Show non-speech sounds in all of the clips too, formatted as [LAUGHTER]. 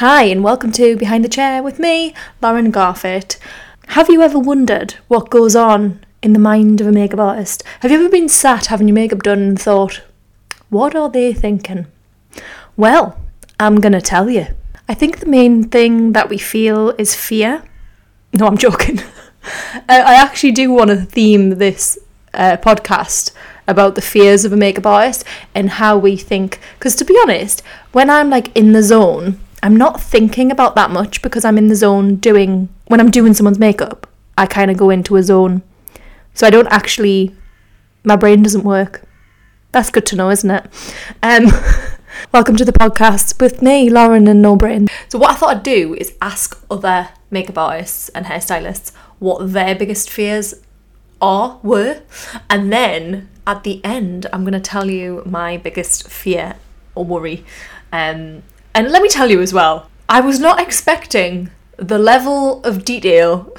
Hi, and welcome to Behind the Chair with me, Lauren Garfit. Have you ever wondered what goes on in the mind of a makeup artist? Have you ever been sat having your makeup done and thought, what are they thinking? Well, I'm gonna tell you. I think the main thing that we feel is fear. No, I'm joking. [LAUGHS] I I actually do want to theme this uh, podcast about the fears of a makeup artist and how we think. Because to be honest, when I'm like in the zone, I'm not thinking about that much because I'm in the zone doing, when I'm doing someone's makeup, I kind of go into a zone. So I don't actually, my brain doesn't work. That's good to know, isn't it? Um, [LAUGHS] welcome to the podcast with me, Lauren and No Brain. So, what I thought I'd do is ask other makeup artists and hairstylists what their biggest fears are, were, and then at the end, I'm going to tell you my biggest fear or worry. Um, and let me tell you as well, I was not expecting the level of detail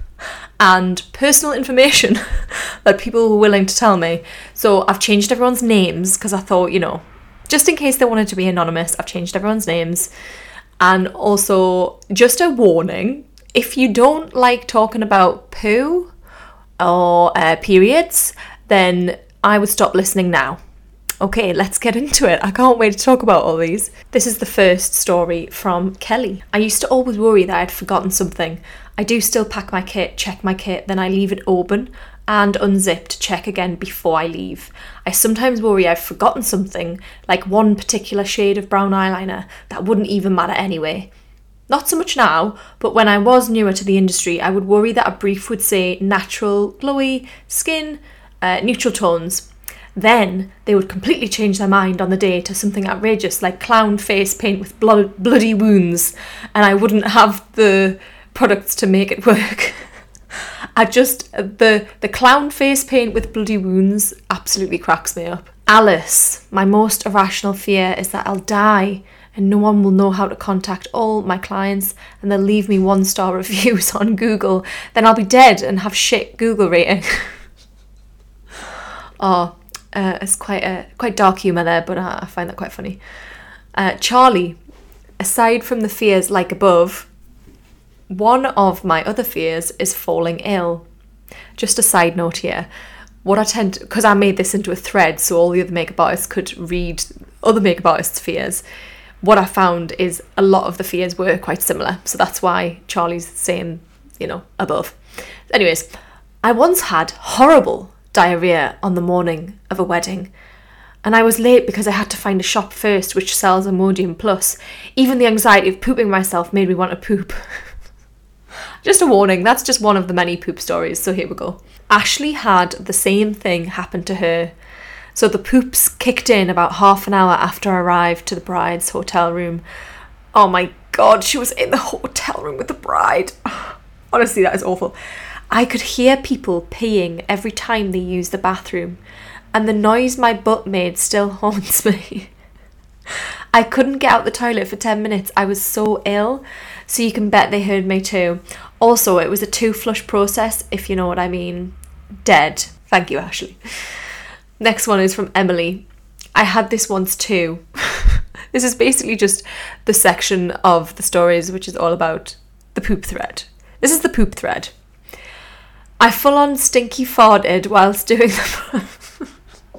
[LAUGHS] and personal information [LAUGHS] that people were willing to tell me. So I've changed everyone's names because I thought, you know, just in case they wanted to be anonymous, I've changed everyone's names. And also, just a warning if you don't like talking about poo or uh, periods, then I would stop listening now. Okay, let's get into it. I can't wait to talk about all these. This is the first story from Kelly. I used to always worry that I'd forgotten something. I do still pack my kit, check my kit, then I leave it open and unzip to check again before I leave. I sometimes worry I've forgotten something, like one particular shade of brown eyeliner, that wouldn't even matter anyway. Not so much now, but when I was newer to the industry, I would worry that a brief would say natural, glowy skin, uh, neutral tones. Then they would completely change their mind on the day to something outrageous like clown face paint with blood, bloody wounds, and I wouldn't have the products to make it [LAUGHS] work. I just the the clown face paint with bloody wounds absolutely cracks me up. Alice, my most irrational fear is that I'll die and no one will know how to contact all my clients and they'll leave me one star [LAUGHS] reviews on Google. Then I'll be dead and have shit Google rating. [LAUGHS] oh, uh, it's quite a quite dark humour there, but uh, I find that quite funny. Uh, Charlie, aside from the fears like above, one of my other fears is falling ill. Just a side note here. What I tend because I made this into a thread so all the other makeup artists could read other makeup artists' fears. What I found is a lot of the fears were quite similar, so that's why Charlie's saying, you know, above. Anyways, I once had horrible diarrhea on the morning of a wedding. And I was late because I had to find a shop first which sells Imodium Plus. Even the anxiety of pooping myself made me want to poop. [LAUGHS] just a warning, that's just one of the many poop stories, so here we go. Ashley had the same thing happen to her. So the poops kicked in about half an hour after I arrived to the bride's hotel room. Oh my god, she was in the hotel room with the bride. [SIGHS] Honestly, that is awful. I could hear people peeing every time they used the bathroom, and the noise my butt made still [LAUGHS] haunts me. I couldn't get out the toilet for 10 minutes. I was so ill, so you can bet they heard me too. Also, it was a two flush process, if you know what I mean. Dead. Thank you, Ashley. Next one is from Emily. I had this once too. [LAUGHS] this is basically just the section of the stories which is all about the poop thread. This is the poop thread. I full on stinky farted whilst doing the [LAUGHS]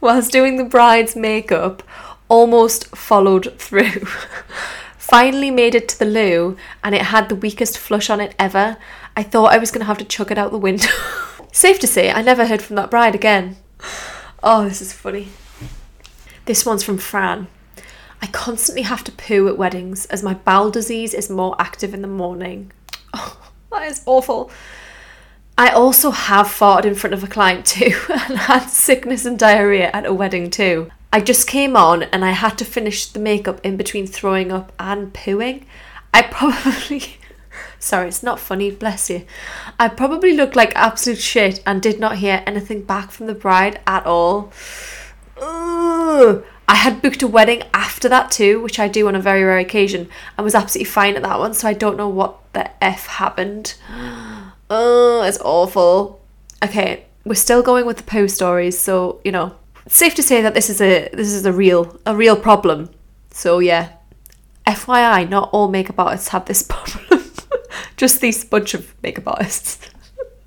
whilst doing the bride's makeup, almost followed through. [LAUGHS] Finally made it to the loo and it had the weakest flush on it ever. I thought I was gonna have to chuck it out the window. [LAUGHS] Safe to say, I never heard from that bride again. Oh, this is funny. This one's from Fran. I constantly have to poo at weddings as my bowel disease is more active in the morning. Oh, that is awful. I also have farted in front of a client too and had sickness and diarrhea at a wedding too. I just came on and I had to finish the makeup in between throwing up and pooing. I probably. Sorry, it's not funny, bless you. I probably looked like absolute shit and did not hear anything back from the bride at all. Ugh. I had booked a wedding after that too, which I do on a very rare occasion, and was absolutely fine at that one, so I don't know what the F happened. Oh, it's awful. Okay, we're still going with the post stories, so you know, it's safe to say that this is a this is a real a real problem. So yeah, FYI, not all makeup artists have this [LAUGHS] problem. Just these bunch of makeup artists.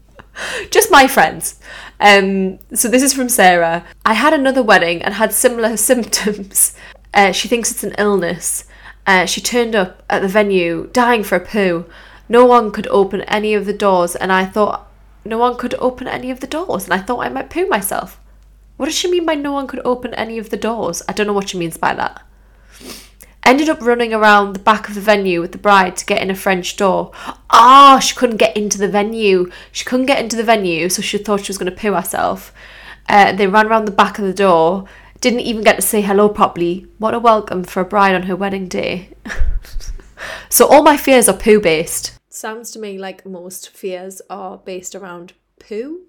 [LAUGHS] Just my friends. Um, so this is from Sarah. I had another wedding and had similar [LAUGHS] symptoms. Uh, she thinks it's an illness. Uh, she turned up at the venue dying for a poo. No one could open any of the doors, and I thought no one could open any of the doors, and I thought I might poo myself. What does she mean by no one could open any of the doors? I don't know what she means by that. Ended up running around the back of the venue with the bride to get in a French door. Ah, oh, she couldn't get into the venue. She couldn't get into the venue, so she thought she was going to poo herself. Uh, they ran around the back of the door. Didn't even get to say hello properly. What a welcome for a bride on her wedding day. [LAUGHS] so all my fears are poo based. Sounds to me like most fears are based around poo,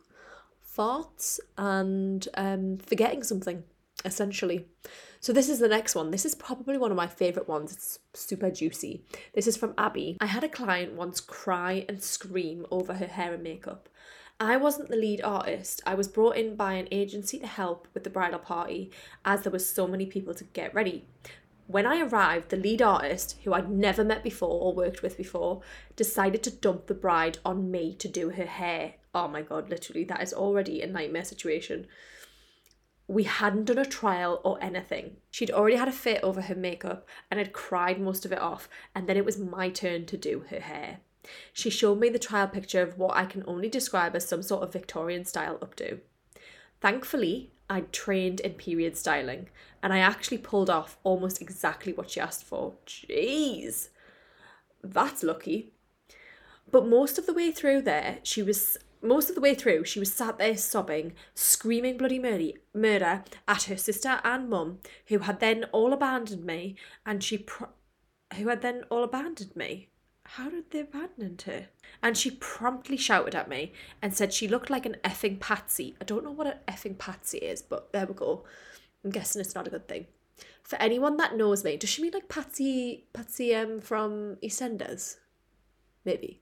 farts, and um, forgetting something, essentially. So this is the next one. This is probably one of my favorite ones. It's super juicy. This is from Abby. I had a client once cry and scream over her hair and makeup. I wasn't the lead artist. I was brought in by an agency to help with the bridal party as there was so many people to get ready. When I arrived, the lead artist, who I'd never met before or worked with before, decided to dump the bride on me to do her hair. Oh my god, literally, that is already a nightmare situation we hadn't done a trial or anything. She'd already had a fit over her makeup and had cried most of it off, and then it was my turn to do her hair. She showed me the trial picture of what I can only describe as some sort of Victorian style updo. Thankfully, I'd trained in period styling, and I actually pulled off almost exactly what she asked for. Jeez, that's lucky. But most of the way through there, she was most of the way through, she was sat there sobbing, screaming bloody murder, murder at her sister and mum, who had then all abandoned me, and she, pro- who had then all abandoned me. How did they abandon her? And she promptly shouted at me and said she looked like an effing patsy. I don't know what an effing patsy is, but there we go. I'm guessing it's not a good thing. For anyone that knows me, does she mean like Patsy, Patsy um, from EastEnders? Maybe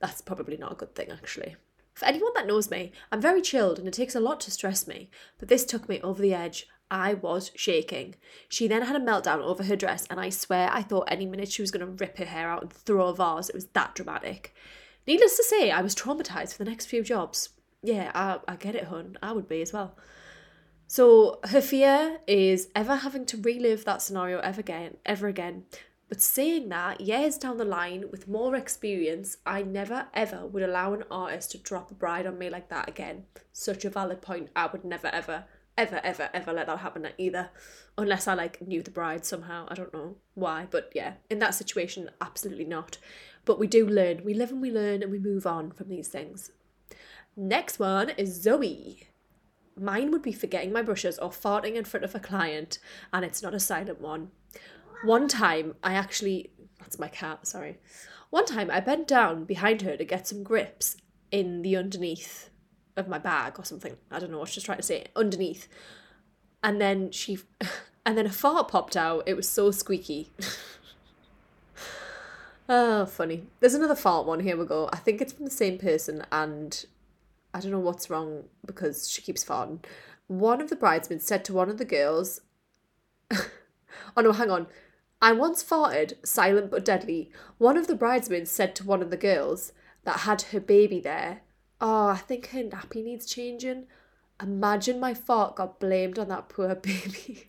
that's probably not a good thing, actually. For anyone that knows me, I'm very chilled and it takes a lot to stress me, but this took me over the edge. I was shaking. She then had a meltdown over her dress, and I swear I thought any minute she was going to rip her hair out and throw a vase. It was that dramatic. Needless to say, I was traumatized for the next few jobs. Yeah, I, I get it, hun. I would be as well. So her fear is ever having to relive that scenario ever again, ever again, but saying that, years down the line, with more experience, I never ever would allow an artist to drop a bride on me like that again. Such a valid point. I would never ever, ever, ever, ever let that happen either. Unless I like knew the bride somehow. I don't know why. But yeah, in that situation, absolutely not. But we do learn. We live and we learn and we move on from these things. Next one is Zoe. Mine would be forgetting my brushes or farting in front of a client, and it's not a silent one. One time, I actually, that's my cat, sorry. One time, I bent down behind her to get some grips in the underneath of my bag or something. I don't know what she's just trying to say. Underneath. And then she, [LAUGHS] and then a fart popped out. It was so squeaky. [LAUGHS] oh, funny. There's another fart one. Here we go. I think it's from the same person, and I don't know what's wrong because she keeps farting. One of the bridesmaids said to one of the girls, [LAUGHS] Oh no, hang on. I once farted, silent but deadly. One of the bridesmaids said to one of the girls that had her baby there, Oh, I think her nappy needs changing. Imagine my fart got blamed on that poor [LAUGHS] baby.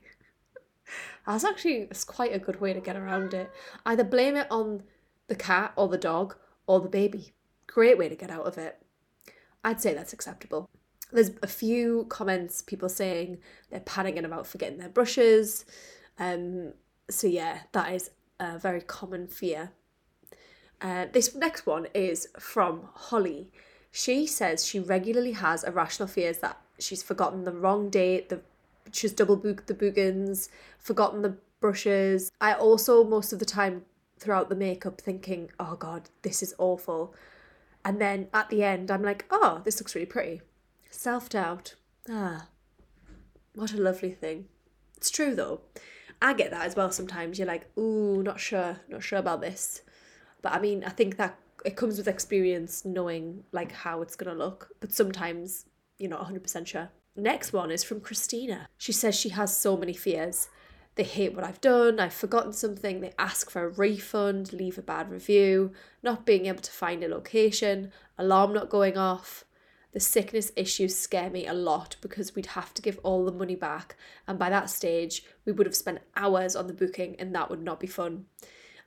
That's actually it's quite a good way to get around it. Either blame it on the cat or the dog or the baby. Great way to get out of it. I'd say that's acceptable. There's a few comments, people saying they're panicking about forgetting their brushes. Um, so yeah, that is a very common fear. Uh, this next one is from Holly. She says she regularly has irrational fears that she's forgotten the wrong date, the she's double booked the bookings, forgotten the brushes. I also most of the time throughout the makeup thinking, oh god, this is awful. And then at the end I'm like, oh, this looks really pretty. Self doubt. Ah, what a lovely thing. It's true though. I get that as well sometimes. You're like, ooh, not sure, not sure about this. But I mean, I think that it comes with experience knowing like how it's going to look. But sometimes you're not 100% sure. Next one is from Christina. She says she has so many fears. They hate what I've done, I've forgotten something, they ask for a refund, leave a bad review, not being able to find a location, alarm not going off. The sickness issues scare me a lot because we'd have to give all the money back, and by that stage, we would have spent hours on the booking, and that would not be fun.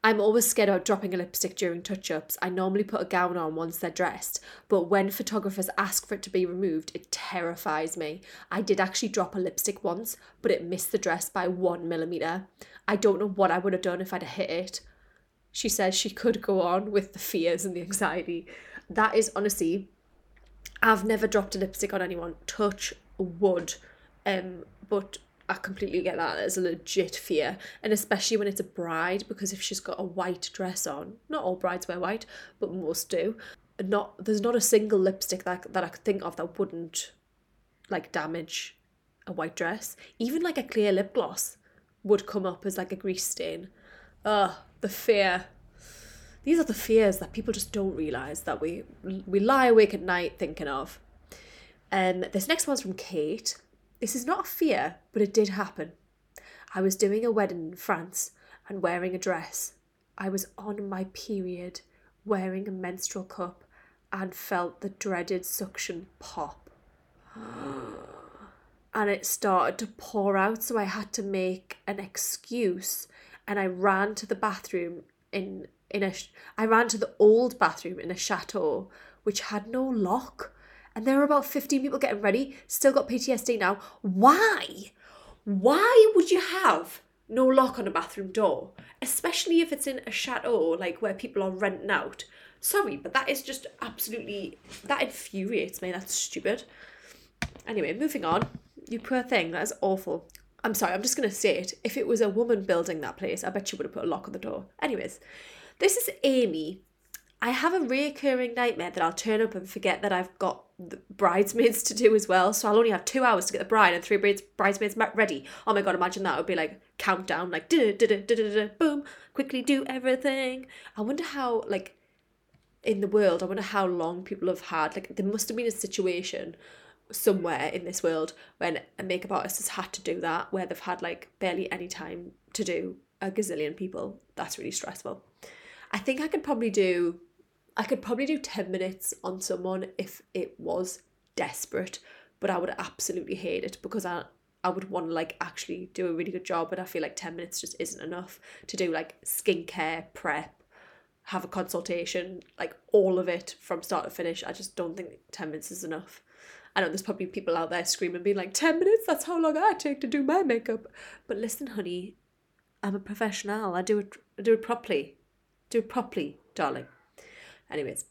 I'm always scared about dropping a lipstick during touch ups. I normally put a gown on once they're dressed, but when photographers ask for it to be removed, it terrifies me. I did actually drop a lipstick once, but it missed the dress by one millimetre. I don't know what I would have done if I'd hit it. She says she could go on with the fears and the anxiety. That is honestly, I've never dropped a lipstick on anyone. Touch wood. Um, but I completely get that as a legit fear, and especially when it's a bride, because if she's got a white dress on, not all brides wear white, but most do. Not there's not a single lipstick that that I could think of that wouldn't like damage a white dress. Even like a clear lip gloss would come up as like a grease stain. Ugh, the fear. These are the fears that people just don't realise that we we lie awake at night thinking of. And um, this next one's from Kate. This is not a fear, but it did happen. I was doing a wedding in France and wearing a dress. I was on my period, wearing a menstrual cup, and felt the dreaded suction pop. [GASPS] and it started to pour out, so I had to make an excuse and I ran to the bathroom in in a I ran to the old bathroom in a chateau which had no lock and there were about 15 people getting ready, still got PTSD now. Why? Why would you have no lock on a bathroom door? Especially if it's in a chateau, like where people are renting out. Sorry, but that is just absolutely, that infuriates me. That's stupid. Anyway, moving on. You poor thing, that is awful. I'm sorry, I'm just going to say it. If it was a woman building that place, I bet she would have put a lock on the door. Anyways, this is Amy I have a reoccurring nightmare that I'll turn up and forget that I've got the bridesmaids to do as well. So I'll only have two hours to get the bride and three bridesmaids ready. Oh my god, imagine that. It would be like countdown, like boom, quickly do everything. I wonder how, like, in the world, I wonder how long people have had, like, there must have been a situation somewhere in this world when a makeup artist has had to do that, where they've had, like, barely any time to do a gazillion people. That's really stressful. I think I could probably do I could probably do 10 minutes on someone if it was desperate, but I would absolutely hate it because I I would want to like actually do a really good job, but I feel like 10 minutes just isn't enough to do like skincare, prep, have a consultation, like all of it from start to finish. I just don't think 10 minutes is enough. I know there's probably people out there screaming, being like, 10 minutes? That's how long I take to do my makeup. But listen, honey, I'm a professional. I do it, I do it properly. Do it properly, darling. Anyways,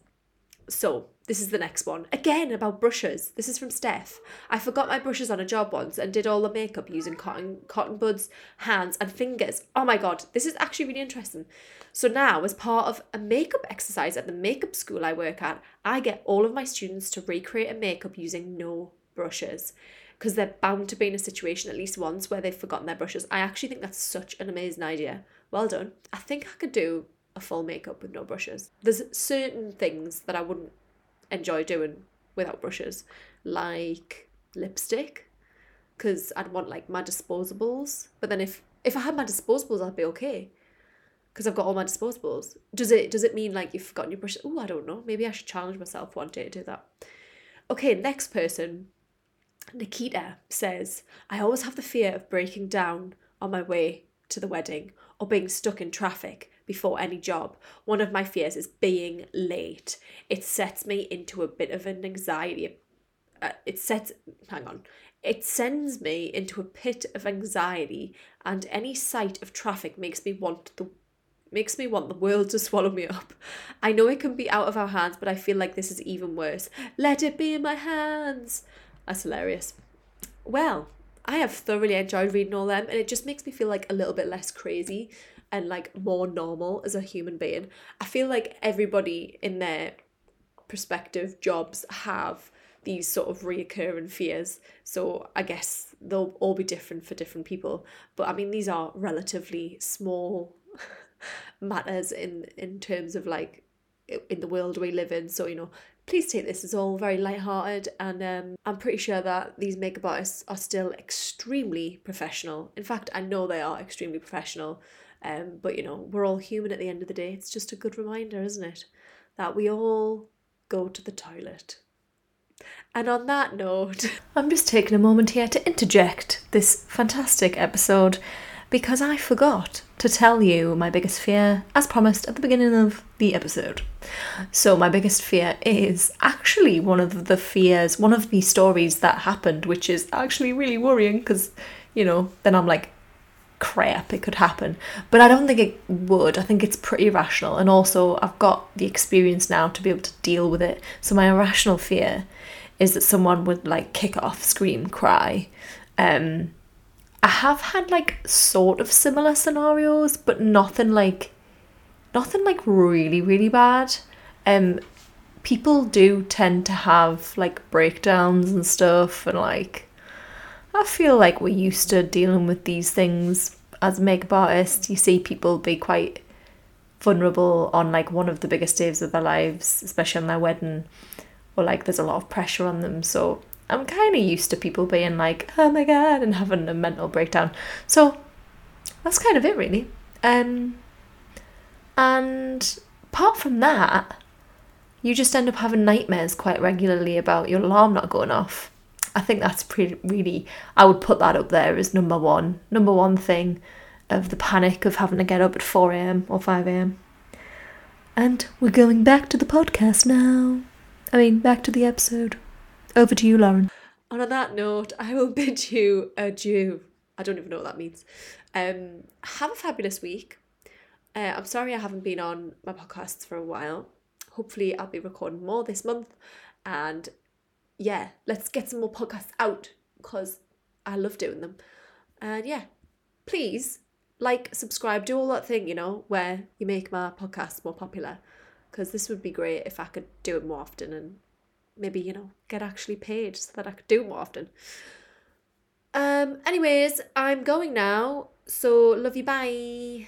so this is the next one. Again about brushes. This is from Steph. I forgot my brushes on a job once and did all the makeup using cotton cotton buds, hands and fingers. Oh my god, this is actually really interesting. So now as part of a makeup exercise at the makeup school I work at, I get all of my students to recreate a makeup using no brushes because they're bound to be in a situation at least once where they've forgotten their brushes. I actually think that's such an amazing idea. Well done. I think I could do a full makeup with no brushes. There's certain things that I wouldn't enjoy doing without brushes, like lipstick, because I'd want like my disposables. But then if if I had my disposables, I'd be okay, because I've got all my disposables. Does it does it mean like you've forgotten your brushes? Oh, I don't know. Maybe I should challenge myself one day to do that. Okay, next person. Nikita says, I always have the fear of breaking down on my way to the wedding or being stuck in traffic before any job. One of my fears is being late. It sets me into a bit of an anxiety. Uh, it sets, hang on, it sends me into a pit of anxiety, and any sight of traffic makes me want the makes me want the world to swallow me up. I know it can be out of our hands, but I feel like this is even worse. Let it be in my hands. That's hilarious. Well, I have thoroughly enjoyed reading all them, and it just makes me feel like a little bit less crazy and like more normal as a human being. I feel like everybody in their prospective jobs have these sort of reoccurring fears. So I guess they'll all be different for different people. But I mean, these are relatively small [LAUGHS] matters in in terms of like in the world we live in. So you know, please take this as all very light-hearted and um, I'm pretty sure that these makeup artists are still extremely professional. In fact, I know they are extremely professional. Um, but you know, we're all human at the end of the day. It's just a good reminder, isn't it? That we all go to the toilet. And on that note, [LAUGHS] I'm just taking a moment here to interject this fantastic episode because I forgot to tell you my biggest fear, as promised at the beginning of the episode. So, my biggest fear is actually one of the fears, one of the stories that happened, which is actually really worrying because, you know, then I'm like, crap, it could happen. But I don't think it would. I think it's pretty rational. And also, I've got the experience now to be able to deal with it. So, my irrational fear is that someone would like kick off, scream, cry. Um, I have had like sort of similar scenarios, but nothing like nothing like really, really bad. Um people do tend to have like breakdowns and stuff and like I feel like we're used to dealing with these things as makeup artists. You see people be quite vulnerable on like one of the biggest days of their lives, especially on their wedding, or like there's a lot of pressure on them. So I'm kind of used to people being like, oh my god, and having a mental breakdown. So that's kind of it, really. Um, and apart from that, you just end up having nightmares quite regularly about your alarm not going off. I think that's pretty really, I would put that up there as number one, number one thing of the panic of having to get up at 4 am or 5 am. And we're going back to the podcast now. I mean, back to the episode. Over to you, Lauren. And on that note, I will [LAUGHS] bid you adieu. I don't even know what that means. Um, have a fabulous week. Uh, I'm sorry I haven't been on my podcasts for a while. Hopefully, I'll be recording more this month. And yeah, let's get some more podcasts out because I love doing them. And yeah, please like, subscribe, do all that thing, you know, where you make my podcast more popular. Because this would be great if I could do it more often and maybe, you know, get actually paid so that I could do it more often. Um, anyways, I'm going now. So love you, bye.